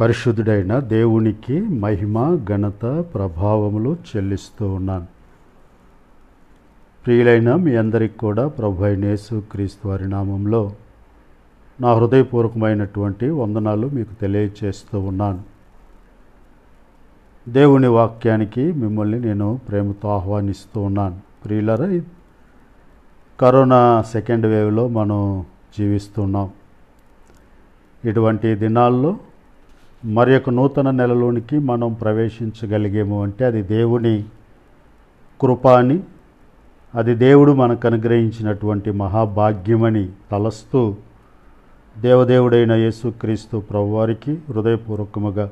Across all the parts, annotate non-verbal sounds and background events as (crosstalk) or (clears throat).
పరిశుద్ధుడైన దేవునికి మహిమ ఘనత ప్రభావములు చెల్లిస్తూ ఉన్నాను. ప్రియులైన మీ అందరికి కూడా ప్రభు అయినేసు క్రీస్తు వారి నామంలో నా హృదయపూర్వకమైనటువంటి వందనాలు మీకు తెలియచేస్తూ ఉన్నాను. దేవుని వాక్యానికి మిమ్మల్ని నేను ప్రేమతో ఆహ్వానిస్తూ ఉన్నాను. ప్రియులరా కరోనా సెకండ్ వేవ్లో మనం జీవిస్తున్నాం. ఇటువంటి దినాల్లో మరి యొక్క నూతన నెలలోనికి మనం ప్రవేశించగలిగేము అంటే అది దేవుని కృప అని అది దేవుడు మనకు అనుగ్రహించినటువంటి మహాభాగ్యమని తలస్తూ దేవదేవుడైన యేసుక్రీస్తు ప్రభువారికి హృదయపూర్వకముగా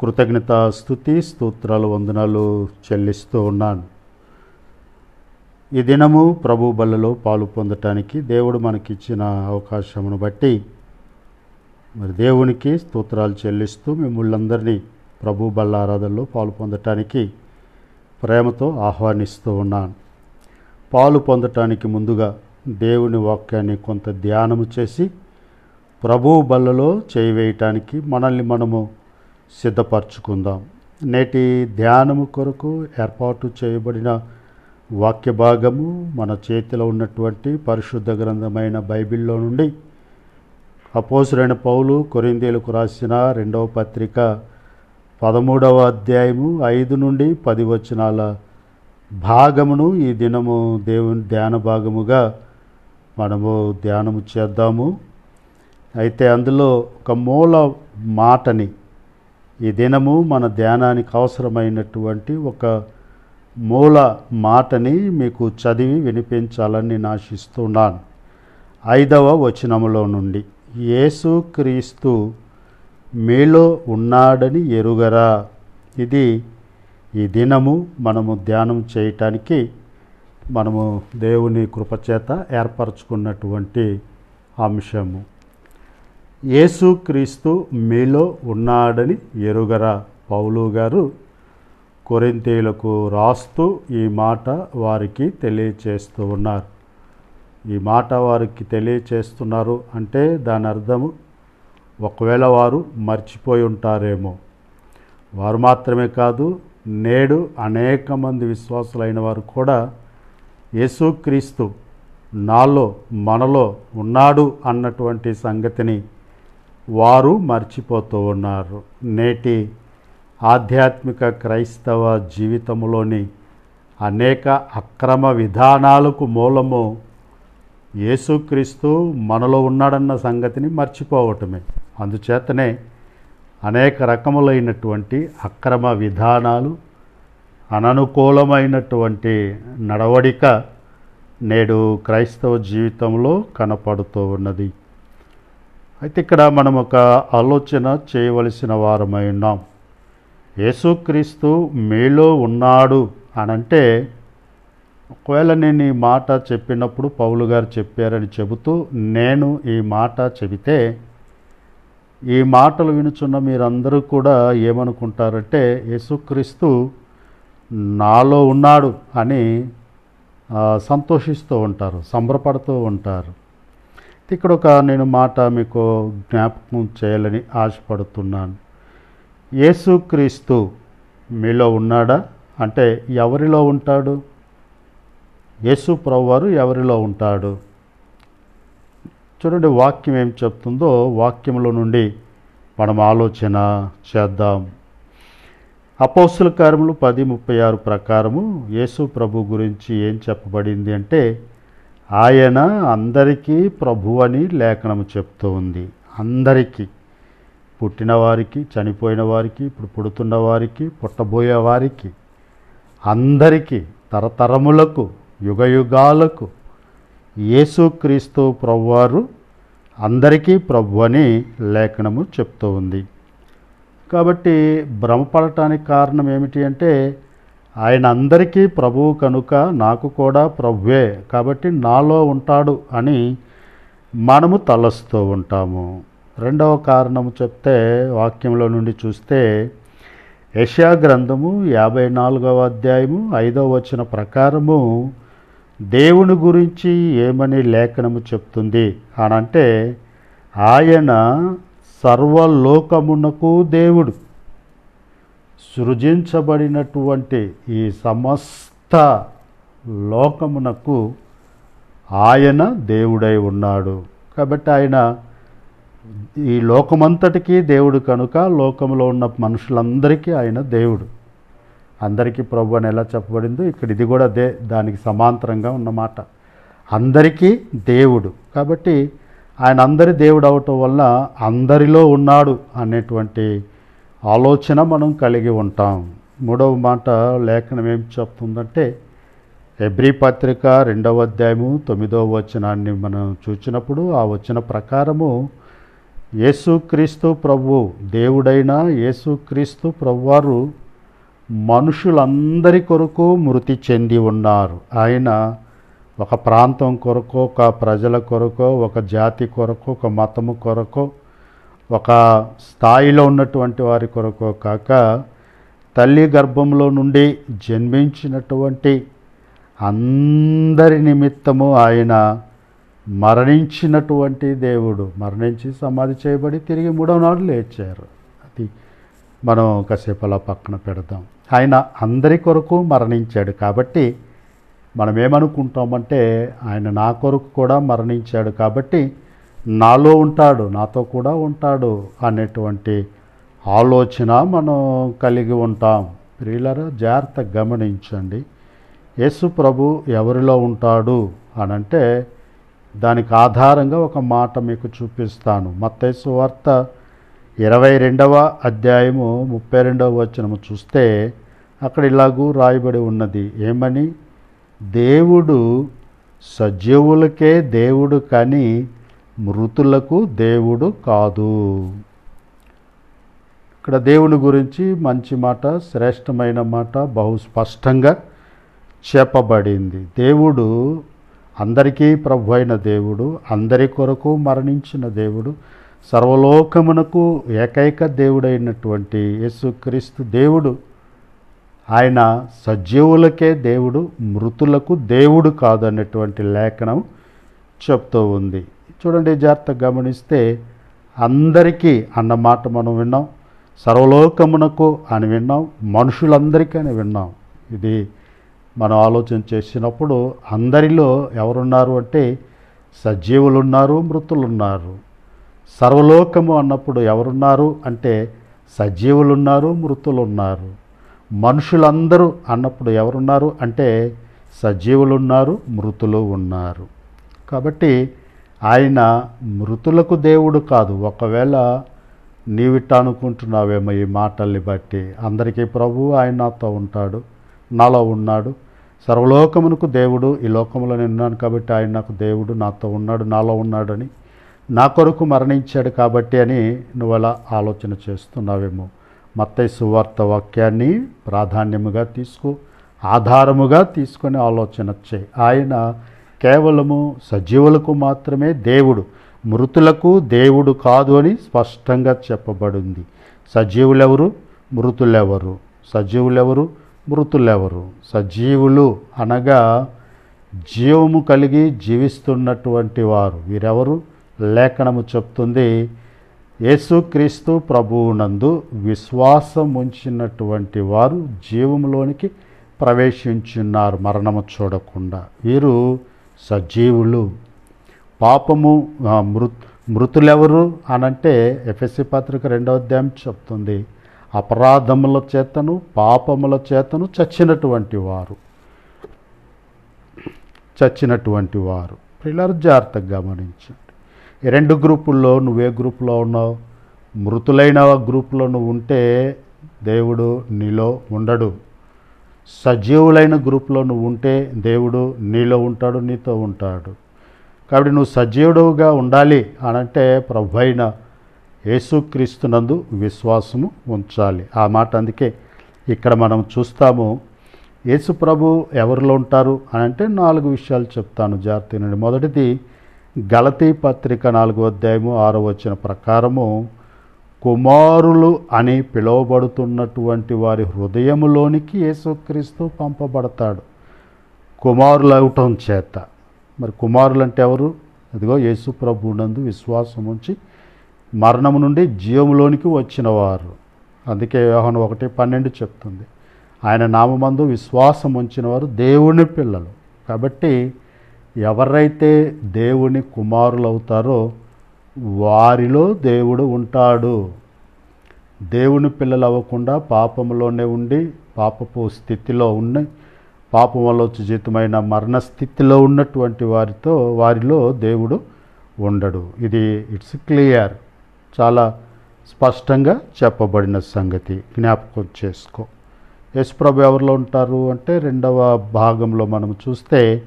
కృతజ్ఞత స్థుతి స్తోత్రాలు వందనాలు చెల్లిస్తూ ఉన్నాను. ఈ దినము ప్రభు బల్లలో పాలు పొందటానికి దేవుడు మనకిచ్చిన అవకాశమును బట్టి మరి దేవునికి స్తోత్రాలు చెల్లిస్తూ మిమ్మల్ని అందరినీ ప్రభు బల్ల ఆరాధనలో పాలు పొందటానికి ప్రేమతో ఆహ్వానిస్తూ ఉన్నాను. పాలు పొందటానికి ముందుగా దేవుని వాక్యాన్ని కొంత ధ్యానము చేసి ప్రభు బల్లలో చేయివేయటానికి మనల్ని మనము సిద్ధపరచుకుందాం. నేటి ధ్యానము కొరకు ఏర్పాటు చేయబడిన వాక్య భాగము మన చేతిలో ఉన్నటువంటి పరిశుద్ధ గ్రంథమైన బైబిల్లో నుండి అపోసురైన పౌలు కొరిందేలకు రాసిన రెండవ పత్రిక పదమూడవ అధ్యాయము ఐదు నుండి పది వచనాల భాగమును ఈ దినము దేవుని ధ్యాన భాగముగా మనము ధ్యానము చేద్దాము. అయితే అందులో ఒక మూల మాటని ఈ దినము మన ధ్యానానికి అవసరమైనటువంటి ఒక మూల మాటని మీకు చదివి వినిపించాలని నేను ఆశిస్తున్నాను. ఐదవ వచనములో నుండి యేసుక్రీస్తు మీలో ఉన్నాడని ఎరుగరా. ఇది ఈ దినము మనము ధ్యానం చేయటానికి మనము దేవుని కృపచేత ఏర్పరచుకున్నటువంటి అంశము. యేసుక్రీస్తు మీలో ఉన్నాడని ఎరుగరా. పౌలు గారు కొరింతీలకు రాస్తూ ఈ మాట వారికి తెలియచేస్తూ ఉన్నారు. ఈ మాట వారికి తెలియచేస్తున్నారు అంటే దాని అర్థము ఒకవేళ వారు మర్చిపోయి ఉంటారేమో. వారు మాత్రమే కాదు నేడు అనేక మంది విశ్వాసులైన వారు కూడా యేసుక్రీస్తు నాలో మనలో ఉన్నాడు అన్నటువంటి సంగతిని వారు మర్చిపోతూ ఉన్నారు. నేటి ఆధ్యాత్మిక క్రైస్తవ జీవితంలోని అనేక అక్రమ విధానాలకు మూలము యేసుక్రీస్తు మనలో ఉన్నాడన్న సంగతిని మర్చిపోవటమే. అందుచేతనే అనేక రకములైనటువంటి అక్రమ విధానాలు అననుకూలమైనటువంటి నడవడిక నేడు క్రైస్తవ జీవితంలో కనపడుతూ ఉన్నది. అయితే ఇక్కడ మనం ఒక ఆలోచన చేయవలసిన వారమై ఉన్నాం. యేసుక్రీస్తు మీలో ఉన్నాడు అనంటే ఒకవేళ నేను ఈ మాట చెప్పినప్పుడు పౌలు గారు చెప్పారని చెబుతూ నేను ఈ మాట చెబితే ఈ మాటలు వినుచున్న మీరందరూ కూడా ఏమనుకుంటారంటే యేసుక్రీస్తు నాలో ఉన్నాడు అని సంతోషిస్తూ ఉంటారు సంబరపడుతూ ఉంటారు. ఇక్కడ ఒక నేను మాట మీకు జ్ఞాపకం చేయాలని ఆశపడుతున్నాను. యేసుక్రీస్తు మీలో ఉన్నాడా? అంటే ఎవరిలో ఉంటాడు? యేసు ప్రభువారు ఎవరిలో ఉంటాడు? చూడండి వాక్యం ఏం చెప్తుందో వాక్యంలో నుండి మనం ఆలోచన చేద్దాం. అపోస్తుల కార్యములు పది ముప్పై ఆరు ప్రకారము యేసు ప్రభు గురించి ఏం చెప్పబడింది అంటే ఆయన అందరికీ ప్రభు అని లేఖనము చెప్తూ ఉంది. అందరికీ. పుట్టిన వారికి చనిపోయిన వారికి ఇప్పుడు పుడుతున్న వారికి పుట్టబోయే వారికి అందరికీ తరతరములకు యుగయుగాలకు యేసుక్రీస్తు ప్రభువారు అందరికీ ప్రభు అని లేఖనము చెప్తూ ఉంది. కాబట్టి భ్రమపడటానికి కారణం ఏమిటి అంటే ఆయన అందరికీ ప్రభువు కనుక నాకు కూడా ప్రభువే కాబట్టి నాలో ఉంటాడు అని మనము తలస్తూ ఉంటాము. రెండవ కారణము చెప్తే వాక్యంలో నుండి చూస్తే యశా గ్రంథము యాభై నాలుగవ అధ్యాయము ఐదవ వచ్చిన ప్రకారము దేవుని గురించి ఏమని లేఖనము చెప్తుంది అనంటే ఆయన సర్వలోకమునకు దేవుడు. సృజించబడినటువంటి ఈ సమస్త లోకమునకు ఆయన దేవుడై ఉన్నాడు. కాబట్టి ఆయన ఈ లోకమంతటికీ దేవుడు కనుక లోకంలో ఉన్న మనుషులందరికీ ఆయన దేవుడు. అందరికీ ప్రభు అని ఎలా చెప్పబడిందో ఇక్కడ ఇది కూడా దే దానికి సమాంతరంగా ఉన్నమాట అందరికీ దేవుడు. కాబట్టి ఆయన అందరి దేవుడు అవటం వల్ల అందరిలో ఉన్నాడు అనేటువంటి ఆలోచన మనం కలిగి ఉంటాం. మూడవ మాట లేఖనం ఏం చెప్తుందంటే ఎబ్రి పత్రిక రెండవ అధ్యాయము తొమ్మిదవ వచనాన్ని మనం చూసినప్పుడు ఆ వచన ప్రకారము యేసుక్రీస్తు ప్రభు దేవుడైన యేసుక్రీస్తు ప్రభువారు మనుషులందరి కొరకు మృతి చెంది ఉన్నారు. ఆయన ఒక ప్రాంతం కొరకు ఒక ప్రజల కొరకు ఒక జాతి కొరకు ఒక మతము కొరకు ఒక స్థాయిలో ఉన్నటువంటి వారి కొరకు కాక తల్లి గర్భంలో నుండి జన్మించినటువంటి అందరి నిమిత్తము ఆయన మరణించినటువంటి దేవుడు. మరణించి సమాధి చేయబడి తిరిగి మూడవ నాడు లేచారు. అది మనం కాసేపు అలా పక్కన పెడదాం. ఆయన అందరి కొరకు మరణించాడు. కాబట్టి మనం ఏమనుకుంటామంటే ఆయన నా కొరకు కూడా మరణించాడు. కాబట్టి నాలో ఉంటాడు నాతో కూడా ఉంటాడు అనేటువంటి ఆలోచన మనం కలిగి ఉంటాం. ప్రియులరా జాగ్రత్త గమనించండి. యేసు ప్రభు ఎవరిలో ఉంటాడు అనంటే దానికి ఆధారంగా ఒక మాట మీకు చూపిస్తాను. మత్తేసు వార్త ఇరవై రెండవ అధ్యాయము ముప్పై రెండవ వచనము చూస్తే అక్కడ ఇలాగూ రాయబడి ఉన్నది. ఏమని? దేవుడు సజీవులకే దేవుడు కానీ మృతులకు దేవుడు కాదు. ఇక్కడ దేవుని గురించి మంచి మాట శ్రేష్టమైన మాట బహు స్పష్టంగా చెప్పబడింది. దేవుడు అందరికీ ప్రభు అయిన దేవుడు అందరి కొరకు మరణించిన దేవుడు సర్వలోకమునకు ఏకైక దేవుడైనటువంటి యేసుక్రీస్తు దేవుడు. ఆయన సజీవులకే దేవుడు మృతులకు దేవుడు కాదు అన్నటువంటి లేఖనం చెప్తూ ఉంది. చూడండి జాగ్రత్తగా గమనిస్తే అందరికీ అన్న మాట మనం విన్నాం. సర్వలోకమునకు అని విన్నాం. మనుషులందరికీ అని విన్నాం. ఇది మనం ఆలోచన చేసినప్పుడు అందరిలో ఎవరున్నారు అంటే సజీవులు ఉన్నారు మృతులు ఉన్నారు సర్వలోకము అన్నప్పుడు ఎవరున్నారు అంటే సజీవులున్నారు మృతులున్నారు. మృతులు ఉన్నారు మనుషులందరూ అన్నప్పుడు ఎవరున్నారు అంటే సజీవులు ఉన్నారు మృతులు ఉన్నారు. కాబట్టి ఆయన మృతులకు దేవుడు కాదు. ఒకవేళ నీవిట్ట అనుకుంటున్నావేమో ఈ మాటల్ని బట్టి. అందరికీ ప్రభు ఆయన నాతో ఉంటాడు నాలో ఉన్నాడు. సర్వలోకమునకు దేవుడు ఈ లోకంలో నేను కాబట్టి ఆయన నాకు దేవుడు నాతో ఉన్నాడు నాలో ఉన్నాడని నా కొరకు మరణించాడు కాబట్టి అని నువ్వు అలా ఆలోచన చేస్తున్నావేమో. మత్తై సువార్త వాక్యాన్ని ప్రాధాన్యముగా తీసుకో ఆధారముగా తీసుకొని ఆలోచన చేయి. ఆయన కేవలము సజీవులకు మాత్రమే దేవుడు మృతులకు దేవుడు కాదు అని స్పష్టంగా చెప్పబడింది. సజీవులెవరు? మృతులెవరు? సజీవులెవరు? మృతులెవరు? సజీవులు అనగా జీవము కలిగి జీవిస్తున్నటువంటి వారు వీరెవరు? లేఖనము చెప్తుంది యేసుక్రీస్తు ప్రభువునందు విశ్వాసం ఉంచినటువంటి వారు జీవములోనికి ప్రవేశించున్నారు మరణము చూడకుండా. వీరు సజీవులు. పాపము మృ మృతులెవరు? అనంటే ఎఫ్ఎస్సి పత్రిక రెండవ అధ్యాయం చెప్తుంది అపరాధముల చేతను పాపముల చేతను చచ్చినటువంటి వారు. చచ్చినటువంటి వారు. పిల్లలు జాగ్రత్తగా గమనించండి. ఈ రెండు గ్రూపుల్లో నువ్వే గ్రూపులో ఉన్నావు. మృతులైన గ్రూపులో నువ్వు ఉంటే దేవుడు నీలో ఉండడు. సజీవులైన గ్రూప్లో నువ్వు ఉంటే దేవుడు నీలో ఉంటాడు నీతో ఉంటాడు. కాబట్టి నువ్వు సజీవుడుగా ఉండాలి అనంటే ప్రభు అయిన యేసుక్రీస్తునందు విశ్వాసము ఉంచాలి. ఆ మాట అందుకే ఇక్కడ మనం చూస్తాము యేసు ప్రభు ఎవరిలో ఉంటారు అనంటే నాలుగు విషయాలు చెప్తాను జాగ్రత్త మొదటిది గలతీ పత్రిక నాలుగో అధ్యాయము ఆరో వచ్చిన ప్రకారము కుమారులు అని పిలువబడుతున్నటువంటి వారి హృదయములోనికి యేసుక్రీస్తు పంపబడతాడు. కుమారులు అవటం చేత. మరి కుమారులు అంటే ఎవరు? అదిగో యేసు ప్రభునందు విశ్వాసం ఉంచి మరణము నుండి జీవములోనికి వచ్చినవారు. అందుకే వ్యవహారం ఒకటి పన్నెండు చెప్తుంది. ఆయన నామమందు విశ్వాసం ఉంచినవారు దేవుని పిల్లలు. కాబట్టి ఎవరైతే దేవుని కుమారులవుతారో వారిలో దేవుడు ఉంటాడు. దేవుని పిల్లలు అవ్వకుండా పాపంలోనే ఉండి పాపపు స్థితిలో ఉన్న పాపం వల్ల వచ్చి జీతమైన మరణ స్థితిలో ఉన్నటువంటి వారితో వారిలో దేవుడు ఉండడు. ఇది ఇట్స్ క్లియర్. చాలా స్పష్టంగా చెప్పబడిన సంగతి. జ్ఞాపకం చేసుకో. యేసుప్రభు ఎవరిలో ఉంటారు అంటే రెండవ భాగంలో మనం చూస్తే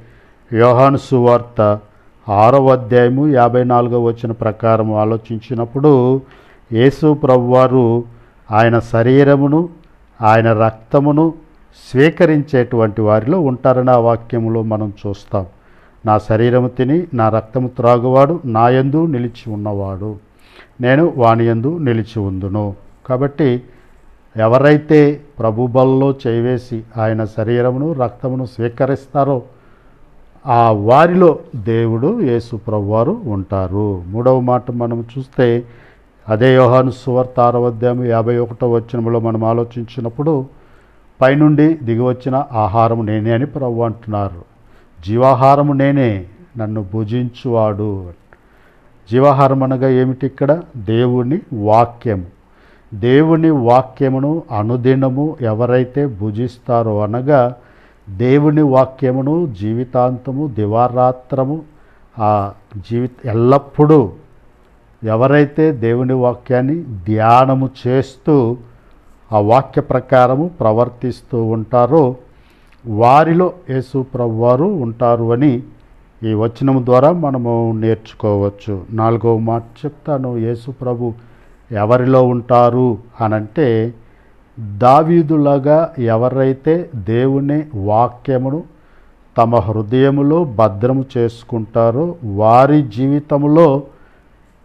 యోహాను సువార్త ఆరవ అధ్యాయము యాభై నాలుగవ వచ్చిన ప్రకారం ఆలోచించినప్పుడు యేసు ప్రభువారు ఆయన శరీరమును ఆయన రక్తమును స్వీకరించేటువంటి వారిలో ఉంటారని ఆ వాక్యంలో మనం చూస్తాం. నా శరీరము తిని నా రక్తము త్రాగువాడు నా యందు నిలిచి ఉన్నవాడు. నేను వాని యందు నిలిచి ఉందును. కాబట్టి ఎవరైతే ప్రభుబల్లో చేవేసి ఆయన శరీరమును రక్తమును స్వీకరిస్తారో ఆ వారిలో దేవుడు యేసు ప్రభువారు ఉంటారు. మూడవ మాట మనం చూస్తే అదే యోహాను సువార్త ఆరవ అధ్యాయం యాభై ఒకటో వచనంలో మనం ఆలోచించినప్పుడు పైనుండి దిగివచ్చిన ఆహారం నేనే అని ప్రభు అంటున్నారు. జీవాహారము నేనే నన్ను భుజించువాడు. జీవాహారం అనగా ఏమిటి ఇక్కడ? దేవుని వాక్యము. దేవుని వాక్యమును అనుదినము ఎవరైతే భుజిస్తారో అనగా దేవుని వాక్యమును జీవితాంతము దివారాత్రము ఆ జీవిత ఎల్లప్పుడూ ఎవరైతే దేవుని వాక్యాన్ని ధ్యానము చేస్తూ ఆ వాక్య ప్రకారము ప్రవర్తిస్తూ ఉంటారో వారిలో యేసు ప్రభువారు ఉంటారు అని ఈ వచనం ద్వారా మనము నేర్చుకోవచ్చు. నాలుగవ మాట చెప్తాను యేసు ప్రభు ఎవరిలో ఉంటారు? అనంటే దావీదులాగా ఎవరైతే దేవుని వాక్యమును తమ హృదయములో భద్రము చేసుకుంటారో వారి జీవితంలో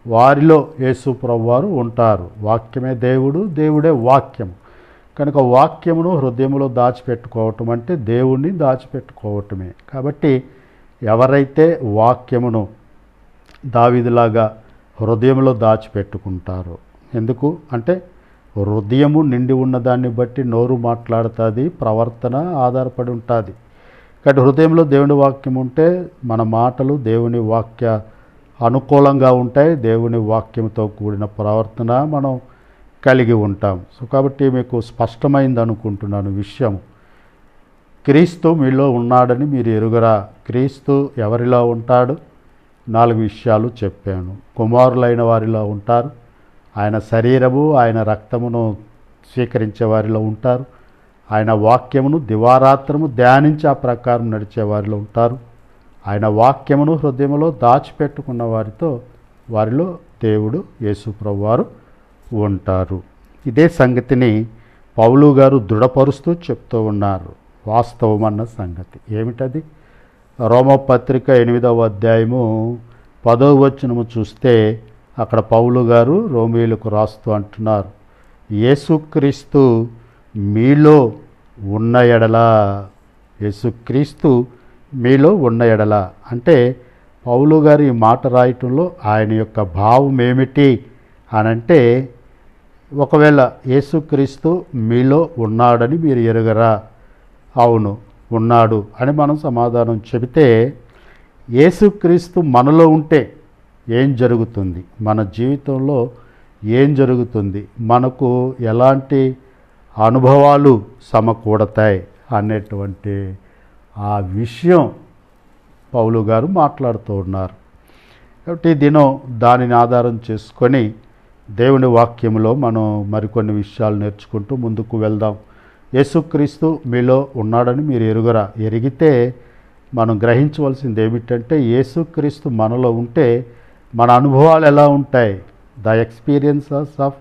వారిలో యేసు ప్రభువారు ఉంటారు. వాక్యమే దేవుడు దేవుడే వాక్యం కనుక వాక్యమును హృదయంలో దాచిపెట్టుకోవటం అంటే దేవుణ్ణి దాచిపెట్టుకోవటమే. కాబట్టి ఎవరైతే వాక్యమును దావిదిలాగా హృదయంలో దాచిపెట్టుకుంటారో ఎందుకు? అంటే హృదయము నిండి ఉన్న దాన్ని బట్టి నోరు మాట్లాడుతుంది ప్రవర్తన ఆధారపడి ఉంటుంది. కాబట్టి హృదయంలో దేవుని వాక్యం ఉంటే మన మాటలు దేవుని వాక్య అనుకూలంగా ఉంటాయి దేవుని వాక్యంతో కూడిన ప్రవర్తన మనం కలిగి ఉంటాం. సో కాబట్టి మీకు స్పష్టమైంది అనుకుంటున్నాను విషయం. క్రీస్తు మీలో ఉన్నాడని మీరు ఎరుగరా? క్రీస్తు ఎవరిలో ఉంటాడు? నాలుగు విషయాలు చెప్పాను. కుమారులైన వారిలో ఉంటారు. ఆయన శరీరము ఆయన రక్తమును స్వీకరించే వారిలో ఉంటారు. ఆయన వాక్యమును దివారాత్రము ధ్యానించి ఆ ప్రకారం నడిచే వారిలో ఉంటారు. ఆయన వాక్యమును హృదయములో దాచిపెట్టుకున్న వారితో వారిలో దేవుడు యేసుప్రభు వారు ఉంటారు. ఇదే సంగతిని పౌలు గారు దృఢపరుస్తూ చెప్తూ ఉన్నారు. వాస్తవమన్న సంగతి ఏమిటది? రోమపత్రిక ఎనిమిదవ అధ్యాయము పదవ వచనము చూస్తే అక్కడ పౌలు గారు రోమిలకు రాస్తూ అంటున్నారు యేసుక్రీస్తు మీలో ఉన్న ఎడల యేసుక్రీస్తు మీలో ఉన్న ఎడల. అంటే పౌలు గారు ఈ మాట రాయటంలో ఆయన యొక్క భావం ఏమిటి అనంటే ఒకవేళ యేసుక్రీస్తు మీలో ఉన్నాడని మీరు ఎరుగరా? అవును ఉన్నాడు అని మనం సమాధానం చెబితే యేసుక్రీస్తు మనలో ఉంటే ఏం జరుగుతుంది? మన జీవితంలో ఏం జరుగుతుంది? మనకు ఎలాంటి అనుభవాలు సమకూడతాయి? అనేటువంటి ఆ విషయం పౌలు గారు మాట్లాడుతూ ఉన్నారు. కాబట్టి దినం దానిని ఆధారం చేసుకొని దేవుని వాక్యంలో మనం మరికొన్ని విషయాలు నేర్చుకుంటూ ముందుకు వెళ్దాం. యేసుక్రీస్తు మీలో ఉన్నాడని మీరు ఎరుగరా? ఎరిగితే మనం గ్రహించవలసింది ఏమిటంటే యేసుక్రీస్తు మనలో ఉంటే మన అనుభవాలు ఎలా ఉంటాయి? The experiences of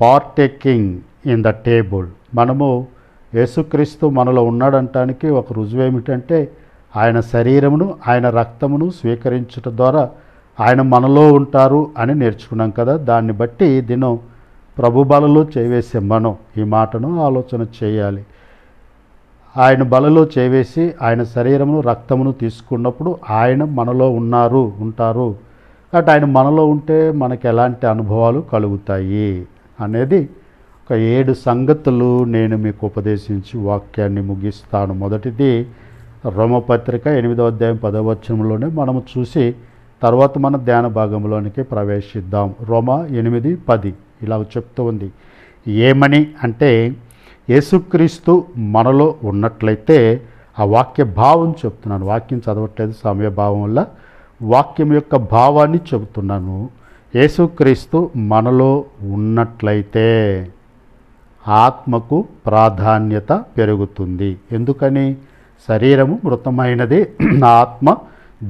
partaking in the table మనము యేసుక్రీస్తు మనలో ఉన్నాడంటానికి ఒక రుజువు ఏమిటంటే ఆయన శరీరమును ఆయన రక్తమును స్వీకరించడం ద్వారా ఆయన మనలో ఉంటారు అని నేర్చుకున్నాం కదా. దాన్ని బట్టి దినం ప్రభు బలలో చేవేసే మనం ఈ మాటను ఆలోచన చేయాలి. ఆయన బలలో చేవేసి ఆయన శరీరమును రక్తమును తీసుకున్నప్పుడు ఆయన మనలో ఉన్నారు ఉంటారు. కాబట్టి ఆయన మనలో ఉంటే మనకు ఎలాంటి అనుభవాలు కలుగుతాయి అనేది ఒక ఏడు సంగతులు నేను మీకు ఉపదేశించి వాక్యాన్ని ముగిస్తాను. మొదటిది రోమపత్రిక ఎనిమిదో అధ్యాయం పదవచనంలోనే మనము చూసి తర్వాత మన ధ్యాన భాగంలోనికి ప్రవేశిద్దాం. రోమ ఎనిమిది పది ఇలా చెప్తూ ఉంది. ఏమని అంటే యేసుక్రీస్తు మనలో ఉన్నట్లయితే ఆ వాక్య భావం చెప్తున్నాను. వాక్యం చదవట్లేదు సమయ భావం వల్ల వాక్యం యొక్క భావాన్ని చెబుతున్నాను. యేసుక్రీస్తు మనలో ఉన్నట్లయితే ఆత్మకు ప్రాధాన్యత పెరుగుతుంది. ఎందుకని? శరీరము మృతమైనది. (clears throat) ఆత్మ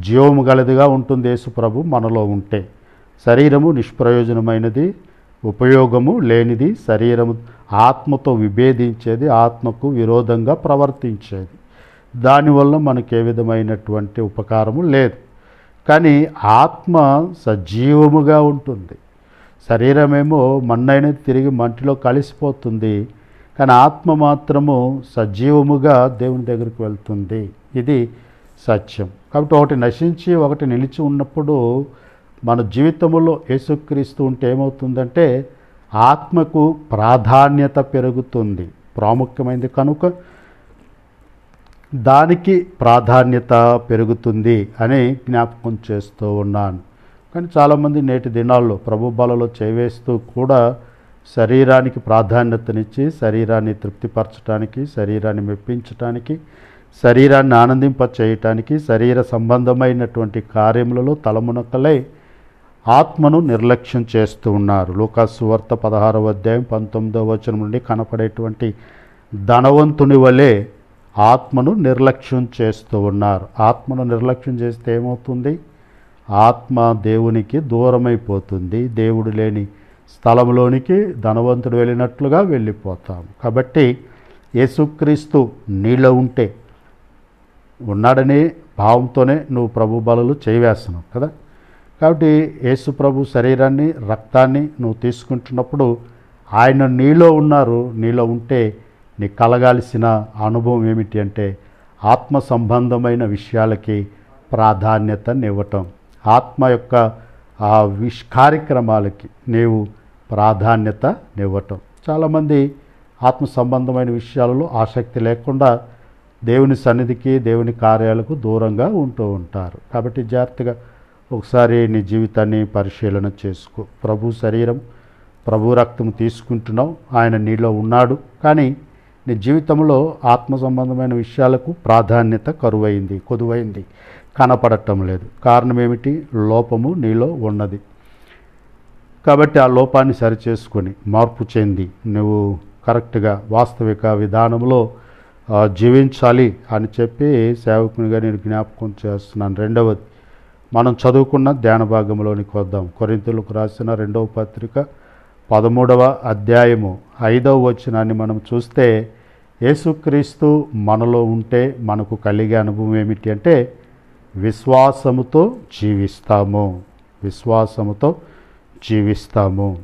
జీవము గలదిగా ఉంటుంది. యేసు ప్రభు మనలో ఉంటే శరీరము నిష్ప్రయోజనమైనది. ఉపయోగము లేనిది శరీరము ఆత్మతో విభేదించేది ఆత్మకు విరోధంగా ప్రవర్తించేది. దానివల్ల మనకు ఏ విధమైనటువంటి ఉపకారము లేదు. కానీ ఆత్మ సజీవముగా ఉంటుంది. శరీరమేమో మన్నైన తిరిగి మంటిలో కలిసిపోతుంది. కానీ ఆత్మ మాత్రము సజీవముగా దేవుని దగ్గరికి వెళ్తుంది. ఇది సత్యం. కాబట్టి ఒకటి నశించి ఒకటి నిలిచి ఉన్నప్పుడు మన జీవితంలో యేసుక్రీస్తు ఉంటే ఏమవుతుందంటే ఆత్మకు ప్రాధాన్యత పెరుగుతుంది. ప్రాముఖ్యమైనది కనుక దానికి ప్రాధాన్యత పెరుగుతుంది అని జ్ఞాపకం చేస్తూ ఉన్నాను. కానీ చాలామంది నేటి దినాల్లో ప్రభు బలలో చేవేస్తూ కూడా శరీరానికి ప్రాధాన్యతనిచ్చి శరీరాన్ని తృప్తిపరచడానికి శరీరాన్ని మెప్పించటానికి శరీరాన్ని ఆనందింప చేయటానికి శరీర సంబంధమైనటువంటి కార్యములలో తలమునకలై ఆత్మను నిర్లక్ష్యం చేస్తూ ఉన్నారు. లోకాసువార్త పదహారవ అధ్యాయం పంతొమ్మిదవ వచనం నుండి కనపడేటువంటి ధనవంతుని వలె ఆత్మను నిర్లక్ష్యం చేస్తూ ఉన్నారు. ఆత్మను నిర్లక్ష్యం చేస్తే ఏమవుతుంది? ఆత్మ దేవునికి దూరమైపోతుంది. దేవుడు లేని స్థలంలోనికి ధనవంతుడు వెళ్ళినట్లుగా వెళ్ళిపోతాం. కాబట్టి యేసుక్రీస్తు నీలో ఉంటే ఉన్నాడనే భావంతోనే నువ్వు ప్రభు బలలు చేయవేస్తున్నావు కదా? కాబట్టి యేసు ప్రభు శరీరాన్ని రక్తాన్ని నువ్వు తీసుకుంటున్నప్పుడు ఆయన నీలో ఉన్నారు. నీలో ఉంటే నీకు కలగాల్సిన అనుభవం ఏమిటి అంటే ఆత్మ సంబంధమైన విషయాలకి ప్రాధాన్యతనివ్వటం. ఆత్మ యొక్క ఆ విష్ కార్యక్రమాలకి నీవు ప్రాధాన్యతనివ్వటం. చాలామంది ఆత్మ సంబంధమైన విషయాలలో ఆసక్తి లేకుండా దేవుని సన్నిధికి దేవుని కార్యాలకు దూరంగా ఉంటూ ఉంటారు. కాబట్టి జాగ్రత్తగా ఒకసారి నీ జీవితాన్ని పరిశీలన చేసుకో. ప్రభు శరీరం ప్రభు రక్తం తీసుకుంటున్నావు. ఆయన నీలో ఉన్నాడు. కానీ నీ జీవితంలో ఆత్మ సంబంధమైన విషయాలకు ప్రాధాన్యత కరువైంది కొదువైంది. కనపడటం లేదు. కారణం ఏమిటి? లోపము నీలో ఉన్నది. కాబట్టి ఆ లోపాన్ని సరిచేసుకొని మార్పు చెంది నువ్వు కరెక్ట్గా వాస్తవిక విధానంలో జీవించాలి అని చెప్పి సేవకునిగా నేను జ్ఞాపకం చేస్తున్నాను. రెండవది మనం చదువుకున్న ధ్యాన భాగంలోనికి వద్దాం. కొరింతలకు రాసిన రెండవ పత్రిక పదమూడవ అధ్యాయము ఐదవ వచనాన్ని మనం చూస్తే యేసుక్రీస్తు మనలో ఉంటే మనకు కలిగే అనుభవం ఏమిటి అంటే విశ్వాసముతో జీవిస్తాము. విశ్వాసముతో జీవిస్తాము.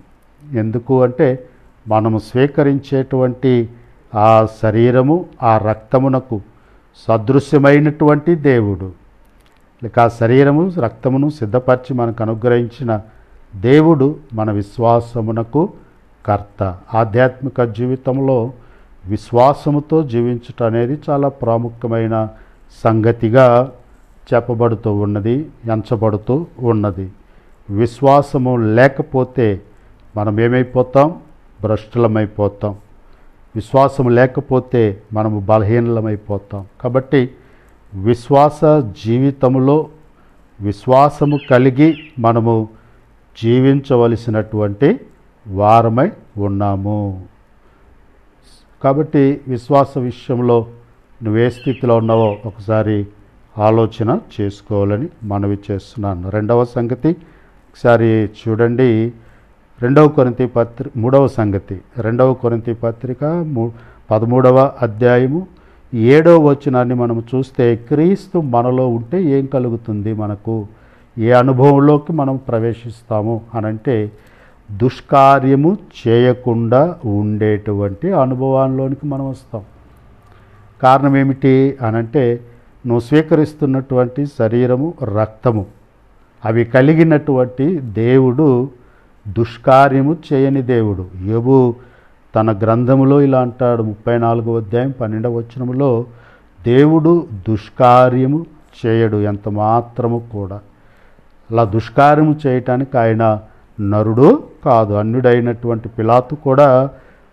ఎందుకు అంటే మనము స్వీకరించేటువంటి ఆ శరీరము ఆ రక్తమునకు సదృశ్యమైనటువంటి దేవుడు. లేక ఆ శరీరము రక్తమును సిద్ధపరిచి మనకు అనుగ్రహించిన దేవుడు మన విశ్వాసమునకు కర్త. ఆధ్యాత్మిక జీవితంలో విశ్వాసముతో జీవించటం అనేది చాలా ప్రాముఖ్యమైన సంగతిగా చెప్పబడుతూ ఉన్నది ఎంచబడుతూ ఉన్నది. విశ్వాసము లేకపోతే మనం ఏమైపోతాం? భ్రష్టులమైపోతాం. విశ్వాసం లేకపోతే మనము బలహీనలమైపోతాం. కాబట్టి విశ్వాస జీవితంలో విశ్వాసము కలిగి మనము జీవించవలసినటువంటి వారమై ఉన్నాము. కాబట్టి విశ్వాస విషయంలో నువ్వే స్థితిలో ఉన్నావో ఒకసారి ఆలోచన చేసుకోవాలని మనవి చేస్తున్నాను. రెండవ సంగతి ఒకసారి చూడండి. రెండవ కొరింతి పత్రి మూడవ సంగతి. రెండవ కొరింతి పత్రిక మూ పదమూడవ అధ్యాయము ఏడవ వచనాన్ని మనం చూస్తే క్రీస్తు మనలో ఉంటే ఏం కలుగుతుంది మనకు? ఏ అనుభవంలోకి మనం ప్రవేశిస్తాము అనంటే దుష్కార్యము చేయకుండా ఉండేటువంటి అనుభవాల్లోనికి మనం వస్తాం. కారణం ఏమిటి అనంటే నువ్వు స్వీకరిస్తున్నటువంటి శరీరము రక్తము. అవి కలిగినటువంటి దేవుడు దుష్కార్యము చేయని దేవుడు. యోబు తన గ్రంథములో ఇలా అంటాడు ముప్పై నాలుగో అధ్యాయం పన్నెండవ వచనములో దేవుడు దుష్కార్యము చేయడు ఎంత మాత్రము కూడా. అలా దుష్కార్యము చేయటానికి ఆయన నరుడు కాదు అన్యుడైనటువంటి పిలాతు కూడా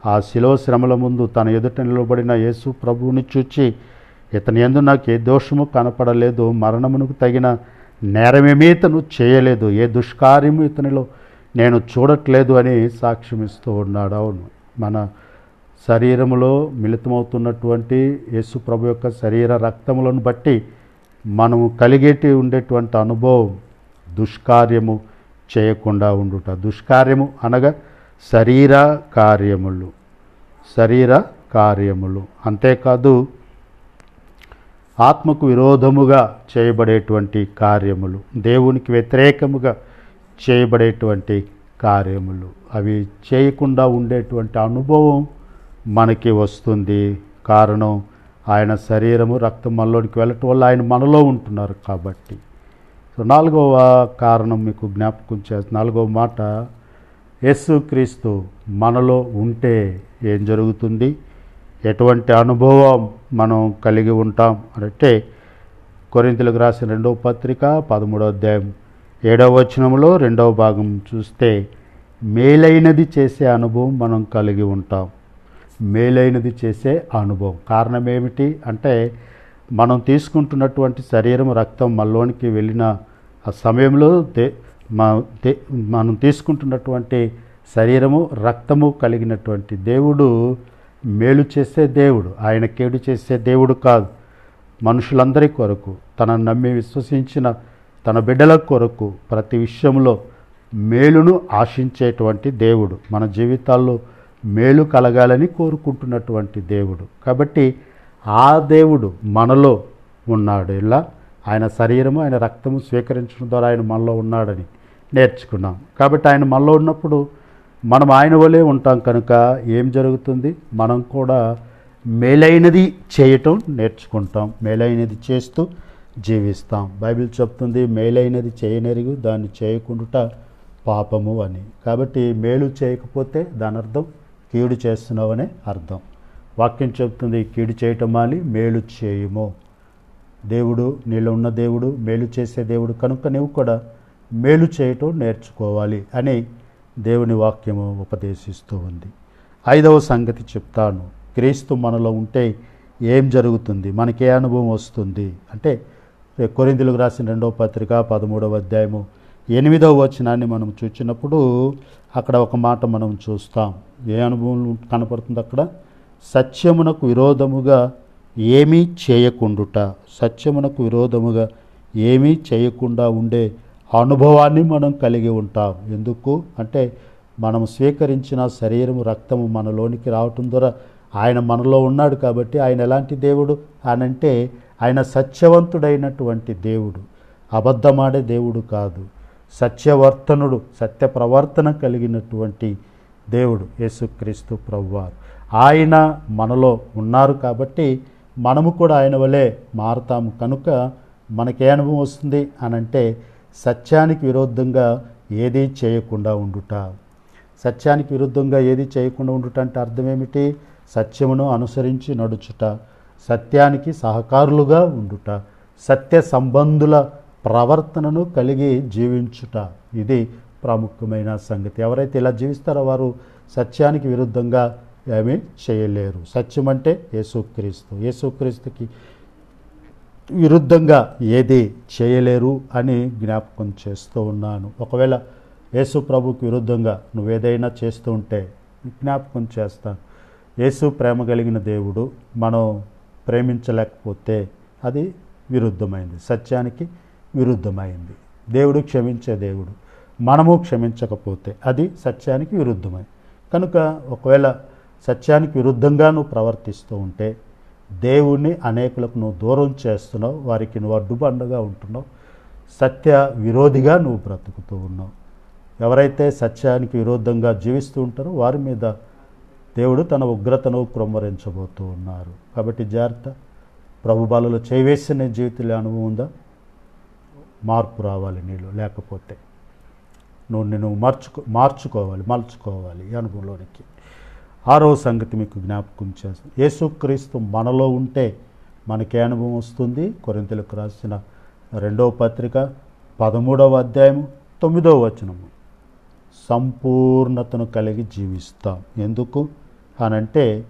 ఆ శిలో శ్రమల ముందు తన ఎదుట నిలబడిన యేసు ప్రభువుని చూచి ఇతని ఎందు నాకు ఏ దోషము కనపడలేదు మరణమునకు తగిన నేరమేమీ ఇతను చేయలేదు ఏ దుష్కార్యము ఇతనిలో నేను చూడట్లేదు అని సాక్ష్యమిస్తూ ఉన్నాడు. అవును మన శరీరములో మిళితమవుతున్నటువంటి యేసు ప్రభు యొక్క శరీర రక్తములను బట్టి మనము కలిగేటి ఉండేటువంటి అనుభవం దుష్కార్యము చేయకుండా ఉండుట దుష్కార్యము అనగా శరీర కార్యములు. శరీర కార్యములు. అంతేకాదు ఆత్మకు విరోధముగా చేయబడేటువంటి కార్యములు. దేవునికి వ్యతిరేకముగా చేయబడేటువంటి కార్యములు. అవి చేయకుండా ఉండేటువంటి అనుభవం మనకి వస్తుంది. కారణం ఆయన శరీరము రక్తం మనలోనికి వెళ్ళటం వల్ల ఆయన మనలో ఉంటున్నారు కాబట్టి. సో నాలుగవ కారణం మీకు జ్ఞాపకం చేస్తుంది నాలుగవ మాట యేసుక్రీస్తు మనలో ఉంటే ఏం జరుగుతుంది? ఎటువంటి అనుభవం మనం కలిగి ఉంటాం? అంటే కొరింతలకు రాసిన రెండవ పత్రిక పదమూడవ అధ్యాయం ఏడవ వచనంలో రెండవ భాగం చూస్తే మేలైనది చేసే అనుభవం మనం కలిగి ఉంటాం. మేలైనది చేసే అనుభవం. కారణం ఏమిటి? అంటే మనం తీసుకుంటున్నటువంటి శరీరం రక్తం మనలోనికి వెళ్ళిన ఆ సమయంలో దే మా- దే- మనం తీసుకుంటున్నటువంటి శరీరము రక్తము కలిగినటువంటి దేవుడు మేలు చేసే దేవుడు. ఆయన కేడు చేసే దేవుడు కాదు. మనుషులందరి కొరకు తన నమ్మి విశ్వసించిన తన బిడ్డల కొరకు ప్రతి విషయంలో మేలును ఆశించేటువంటి దేవుడు. మన జీవితాల్లో మేలు కలగాలని కోరుకుంటున్నటువంటి దేవుడు. కాబట్టి ఆ దేవుడు మనలో ఉన్నాడు. ఇలా ఆయన శరీరము ఆయన రక్తము స్వీకరించడం ద్వారా ఆయన మనలో ఉన్నాడని నేర్చుకున్నాం. కాబట్టి ఆయన మనలో ఉన్నప్పుడు మనం ఆయన వలే ఉంటాం కనుక ఏం జరుగుతుంది? మనం కూడా మేలైనది చేయటం నేర్చుకుంటాం. మేలైనది చేస్తూ జీవిస్తాం. బైబిల్ చెప్తుంది మేలైనది చేయనెరుగు దాన్ని చేయకుండా పాపము అని. కాబట్టి మేలు చేయకపోతే దాని అర్థం కీడు చేస్తున్నావనే అర్థం. వాక్యం చెప్తుంది కీడు చేయటం మాలి మేలు చేయము. దేవుడు నీలో ఉన్న దేవుడు మేలు చేసే దేవుడు కనుక నువ్వు కూడా మేలు చేయటం నేర్చుకోవాలి అని దేవుని వాక్యము ఉపదేశిస్తూ ఉంది. ఐదవ సంగతి చెప్తాను. క్రీస్తు మనలో ఉంటే ఏం జరుగుతుంది? మనకి ఏ అనుభవం వస్తుంది. అంటే కొరిందులకు రాసిన రెండవ పత్రిక పదమూడవ అధ్యాయము ఎనిమిదవ వచనాన్ని మనం చూచినప్పుడు అక్కడ ఒక మాట మనం చూస్తాం. ఏ అనుభవం కనపడుతుంది అక్కడ? సత్యమునకు విరోధముగా ఏమీ చేయకుండుట సత్యమునకు విరోధముగా ఏమీ చేయకుండా ఉండే అనుభవాన్ని మనం కలిగి ఉంటాం. ఎందుకు? అంటే మనం స్వీకరించిన శరీరము రక్తము మనలోనికి రావటం ద్వారా ఆయన మనలో ఉన్నాడు కాబట్టి ఆయన ఎలాంటి దేవుడు? అనంటే ఆయన సత్యవంతుడైనటువంటి దేవుడు. అబద్ధమాడే దేవుడు కాదు. సత్యవర్తనుడు సత్య ప్రవర్తన కలిగినటువంటి దేవుడు యేసుక్రీస్తు ప్రవ్వారు ఆయన మనలో ఉన్నారు కాబట్టి మనము కూడా ఆయన వలె మారతాము. కనుక మనకే అనుభవం వస్తుంది అనంటే సత్యానికి విరుద్ధంగా ఏదీ చేయకుండా ఉండుట. సత్యానికి విరుద్ధంగా ఏది చేయకుండా ఉండుట అంటే అర్థం ఏమిటి? సత్యమును అనుసరించి నడుచుట. సత్యానికి సహకారులుగా ఉండుట. సత్య సంబంధుల ప్రవర్తనను కలిగి జీవించుట. ఇది ప్రాముఖ్యమైన సంగతి. ఎవరైతే ఇలా జీవిస్తారో వారు సత్యానికి విరుద్ధంగా ఏమీ చేయలేరు. సత్యం అంటే యేసుక్రీస్తు. యేసుక్రీస్తుకి విరుద్ధంగా ఏది చేయలేరు అని జ్ఞాపకం చేస్తూ ఉన్నాను. ఒకవేళ యేసు ప్రభుకి విరుద్ధంగా నువ్వేదైనా చేస్తూ ఉంటే జ్ఞాపకం చేస్తాను యేసు ప్రేమ కలిగిన దేవుడు మనం ప్రేమించలేకపోతే అది విరుద్ధమైంది. సత్యానికి విరుద్ధమైంది. దేవుడు క్షమించే దేవుడు. మనము క్షమించకపోతే అది సత్యానికి విరుద్ధమైంది. కనుక ఒకవేళ సత్యానికి విరుద్ధంగా నువ్వు ప్రవర్తిస్తూ ఉంటే దేవుణ్ణి అనేకులకు నువ్వు దూరం చేస్తున్నావు వారికి నువ్వు అడ్డుబండగా ఉంటున్నావు. సత్య విరోధిగా నువ్వు బ్రతుకుతూ ఉన్నావు. ఎవరైతే సత్యానికి విరుద్ధంగా జీవిస్తూ ఉంటారో వారి మీద దేవుడు తన ఉగ్రతను క్రొమ్మరించబోతూ ఉన్నారు. కాబట్టి జాగ్రత్త. ప్రభు బాలలో చేవేసిన జీవితంలో అనుభవం ఉందా? మార్పు రావాలి నీళ్ళు లేకపోతే నువ్వు నువ్వు మార్చుకో మార్చుకోవాలి మలుచుకోవాలి ఈ అనుభవంలోనికి. ఆరో సంగతి మీకు జ్ఞాపకం చేస్తాను. యేసుక్రీస్తు మనలో ఉంటే మనకే అనుభవం వస్తుంది. కొరింతలకు రాసిన రెండవ పత్రిక పదమూడవ అధ్యాయము తొమ్మిదవ వచనము. సంపూర్ణతను కలిగి జీవిస్తాం. ఎందుకు? అనంటే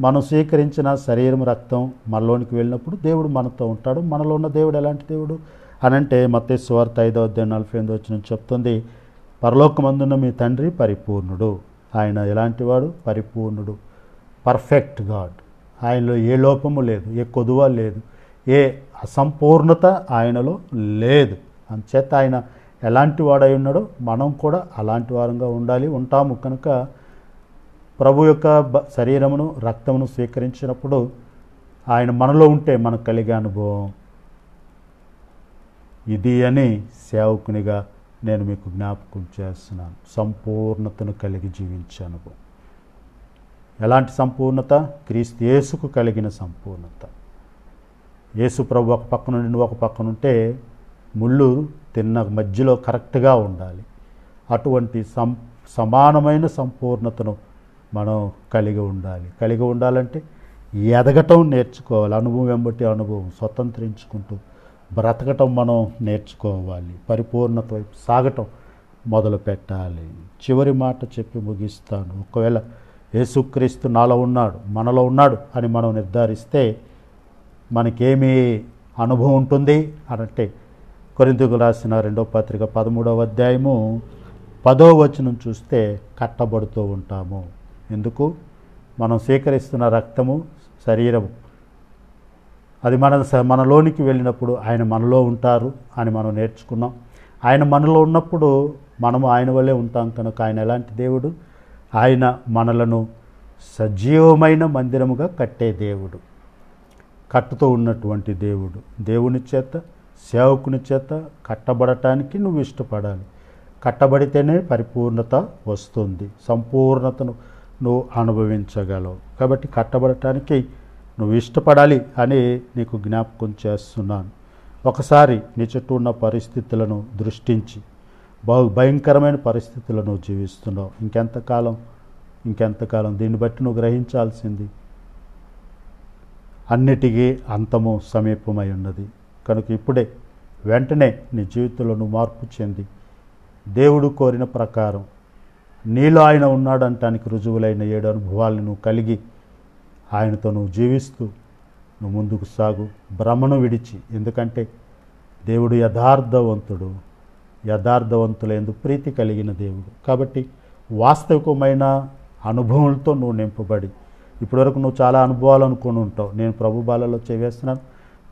మనం స్వీకరించిన శరీరం రక్తం మనలోనికి వెళ్ళినప్పుడు దేవుడు మనతో ఉంటాడు. మనలో ఉన్న దేవుడు ఎలాంటి దేవుడు? అనంటే మత్తేశ్వార్త ఐదో అధ్యాయం నలభై ఎనిమిది వచ్చిన చెప్తుంది. పరలోకమందున్న మీ తండ్రి పరిపూర్ణుడు. ఆయన ఎలాంటివాడు పరిపూర్ణుడు. Perfect God. ఆయనలో ఏ లోపము లేదు ఏ కొదువ లేదు ఏ అసంపూర్ణత ఆయనలో లేదు. అంచేత ఆయన ఎలాంటి వాడై ఉన్నాడో మనం కూడా అలాంటి వారంగా ఉండాలి. ఉంటాము కనుక ప్రభు యొక్క శరీరమును రక్తమును స్వీకరించినప్పుడు ఆయన మనలో ఉంటే మనకు కలిగే అనుభవం. ఇది అని సేవకునిగా నేను మీకు జ్ఞాపకం చేస్తున్నాను. సంపూర్ణతను కలిగి జీవించే అనుభవం ఎలాంటి సంపూర్ణత? క్రీస్తు యేసుకు కలిగిన సంపూర్ణత. యేసు ప్రభు ఒక పక్కన నుండి ఒక పక్కన ఉంటే ముళ్ళు తిన్న మధ్యలో కరెక్ట్గా ఉండాలి. అటువంటి సం సమానమైన సంపూర్ణతను మనం కలిగి ఉండాలి. కలిగి ఉండాలంటే ఎదగటం నేర్చుకోవాలి. అనుభవం వెంబటి అనుభవం స్వతంత్రించుకుంటూ బ్రతకటం మనం నేర్చుకోవాలి. పరిపూర్ణత వైపు సాగటం మొదలు పెట్టాలి. చివరి మాట చెప్పి ముగిస్తాను. ఒకవేళ యేసుక్రీస్తు నాలో ఉన్నాడు మనలో ఉన్నాడు అని మనం నిర్ధారిస్తే మనకేమి అనుభవం ఉంటుంది? అనంటే కొరింతకు రాసిన రెండో పత్రిక పదమూడవ అధ్యాయము పదో వచనం చూస్తే కట్టబడుతూ ఉంటాము. ఎందుకు? మనం స్వీకరిస్తున్న రక్తము శరీరము అది మన స- మనలోనికి వెళ్ళినప్పుడు ఆయన మనలో ఉంటారు అని మనం నేర్చుకున్నాం. ఆయన మనలో ఉన్నప్పుడు మనము ఆయన వల్లే ఉంటాం కనుక ఆయన ఎలాంటి దేవుడు? ఆయన మనలను సజీవమైన మందిరముగా కట్టే దేవుడు. కట్టుతో ఉన్నటువంటి దేవుడు. దేవుని చేత సేవకుని చేత కట్టబడటానికి నువ్వు ఇష్టపడాలి. కట్టబడితేనే పరిపూర్ణత వస్తుంది. సంపూర్ణతను నువ్వు అనుభవించగలవు. కాబట్టి కట్టబడటానికి నువ్వు ఇష్టపడాలి అని నీకు జ్ఞాపకం చేస్తున్నాను. ఒకసారి నీ చుట్టూ ఉన్న పరిస్థితులను దృష్టించి బహు భయంకరమైన పరిస్థితులను జీవిస్తున్నావు. ఇంకెంతకాలం ఇంకెంతకాలం? దీన్ని బట్టి నువ్వు గ్రహించాల్సింది అన్నిటికీ అంతము సమీపమై ఉన్నది. కనుక ఇప్పుడే వెంటనే నీ జీవితంలో నువ్వు మార్పు చెంది దేవుడు కోరిన ప్రకారం నీలో ఆయన ఉన్నాడంటానికి రుజువులైన ఏడు అనుభవాలను నువ్వు కలిగి ఆయనతో నువ్వు జీవిస్తూ నువ్వు ముందుకు సాగు భ్రమను విడిచి. ఎందుకంటే దేవుడు యథార్థవంతుడు యథార్థవంతులందు ప్రీతి కలిగిన దేవుడు. కాబట్టి వాస్తవికమైన అనుభవంతో నువ్వు నింపబడి ఇప్పటివరకు నువ్వు చాలా అనుభవాలు అనుకుని ఉంటావు. నేను ప్రభు బాలలో చేవేస్తున్నాను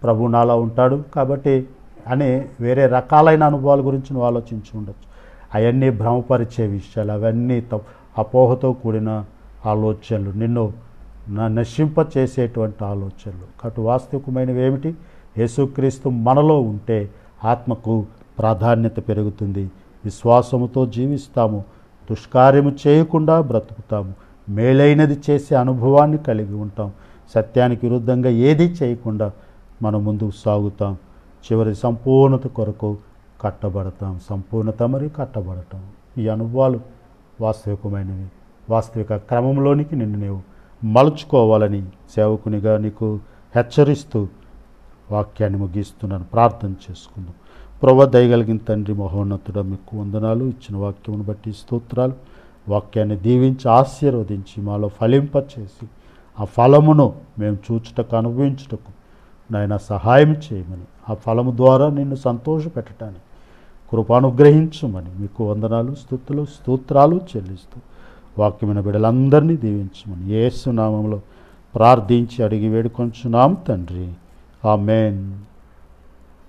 ప్రభు నాలో ఉంటాడు కాబట్టి అని వేరే రకాలైన అనుభవాల గురించి నువ్వు ఆలోచించి ఉండొచ్చు. అవన్నీ భ్రమపరిచే విషయాలు అవన్నీ తప్- అపోహతో కూడిన ఆలోచనలు. నిన్ను నశింప చేసేటువంటి ఆలోచనలు. కాబట్టి వాస్తవికమైనవి ఏమిటి? యేసుక్రీస్తు మనలో ఉంటే ఆత్మకు ప్రాధాన్యత పెరుగుతుంది. విశ్వాసముతో జీవిస్తాము. దుష్కార్యము చేయకుండా బ్రతుకుతాము. మేలైనది చేసే అనుభవాన్ని కలిగి ఉంటాం. సత్యానికి విరుద్ధంగా ఏది చేయకుండా మనం ముందుకు సాగుతాం. చివరి సంపూర్ణత కొరకు కట్టబడతాం. సంపూర్ణత మరియు కట్టబడటం ఈ అనుభవాలు వాస్తవికమైనవి. వాస్తవిక క్రమంలోనికి నిన్ను నీవు మలుచుకోవాలని సేవకునిగా నీకు హెచ్చరిస్తూ వాక్యాన్ని ముగిస్తున్నాను. ప్రార్థన చేసుకుందాం. ప్రభు దయగలిగిన తండ్రి మహోన్నతుడ మీకు వందనాలు. ఇచ్చిన వాక్యమును బట్టి స్తోత్రాలు. వాక్యాన్ని దీవించి ఆశీర్వదించి మాలో ఫలింపచేసి ఆ ఫలమును మేము చూచుటకు అనుభవించుటకు నాయన సహాయం చేయమని ఆ ఫలము ద్వారా నిన్ను సంతోషపెట్టడానికి కృప అనుగ్రహించమని మీకు వందనాలు స్థుతులు స్తోత్రాలు చెల్లిస్తూ వాక్యమైన బిడ్డలందరినీ దీవించమని ఏసునామంలో ప్రార్థించి అడిగి వేడుకొంచున్నాం తండ్రి. ఆమెన్.